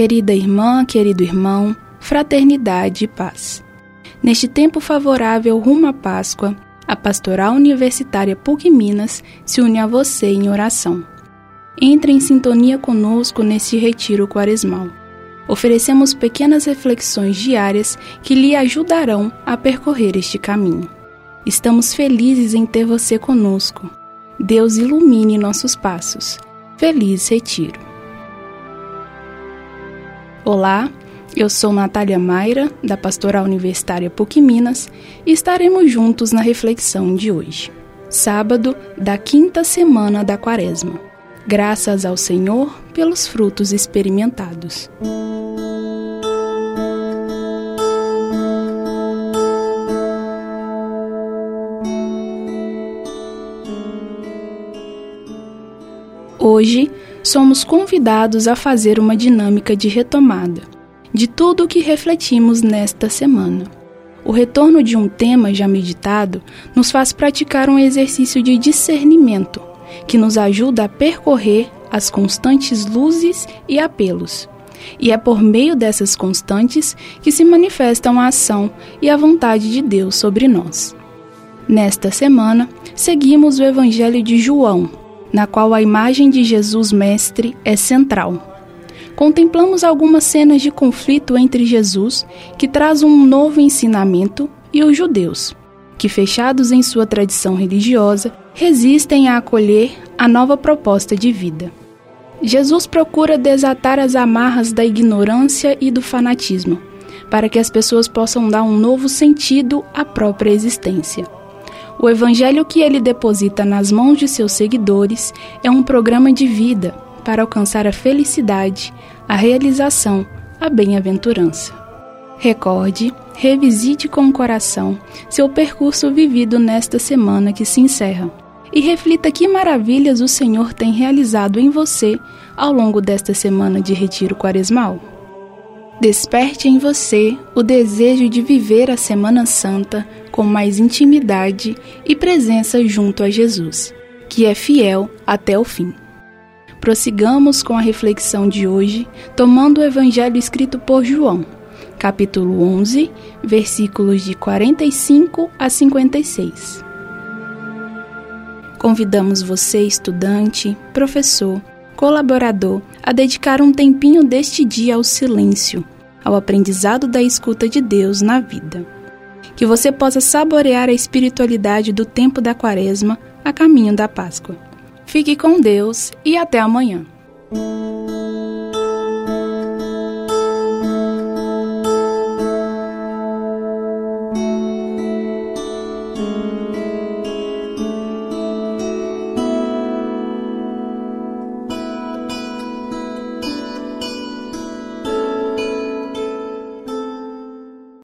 Querida irmã, querido irmão, fraternidade e paz. Neste tempo favorável rumo à Páscoa, a Pastoral Universitária PUC Minas se une a você em oração. Entre em sintonia conosco neste retiro quaresmal. Oferecemos pequenas reflexões diárias que lhe ajudarão a percorrer este caminho. Estamos felizes em ter você conosco. Deus ilumine nossos passos. Feliz retiro. Olá, eu sou Natália Mayra, da Pastoral Universitária PUC Minas, e estaremos juntos na reflexão de hoje. Sábado da quinta semana da Quaresma. Graças ao Senhor pelos frutos experimentados. Hoje, somos convidados a fazer uma dinâmica de retomada de tudo o que refletimos nesta semana. O retorno de um tema já meditado nos faz praticar um exercício de discernimento que nos ajuda a percorrer as constantes luzes e apelos. E é por meio dessas constantes que se manifestam a ação e a vontade de Deus sobre nós. Nesta semana, seguimos o Evangelho de João, na qual a imagem de Jesus Mestre é central. Contemplamos algumas cenas de conflito entre Jesus, que traz um novo ensinamento, e os judeus, que, fechados em sua tradição religiosa, resistem a acolher a nova proposta de vida. Jesus procura desatar as amarras da ignorância e do fanatismo, para que as pessoas possam dar um novo sentido à própria existência. O evangelho que ele deposita nas mãos de seus seguidores é um programa de vida para alcançar a felicidade, a realização, a bem-aventurança. Recorde, revisite com o coração seu percurso vivido nesta semana que se encerra e reflita que maravilhas o Senhor tem realizado em você ao longo desta semana de retiro quaresmal. Desperte em você o desejo de viver a Semana Santa com mais intimidade e presença junto a Jesus, que é fiel até o fim. Prossigamos com a reflexão de hoje, tomando o Evangelho escrito por João, capítulo 11, versículos de 45 a 56. Convidamos você, estudante, professor, colaborador, a dedicar um tempinho deste dia ao silêncio, ao aprendizado da escuta de Deus na vida. Que você possa saborear a espiritualidade do tempo da Quaresma a caminho da Páscoa. Fique com Deus e até amanhã.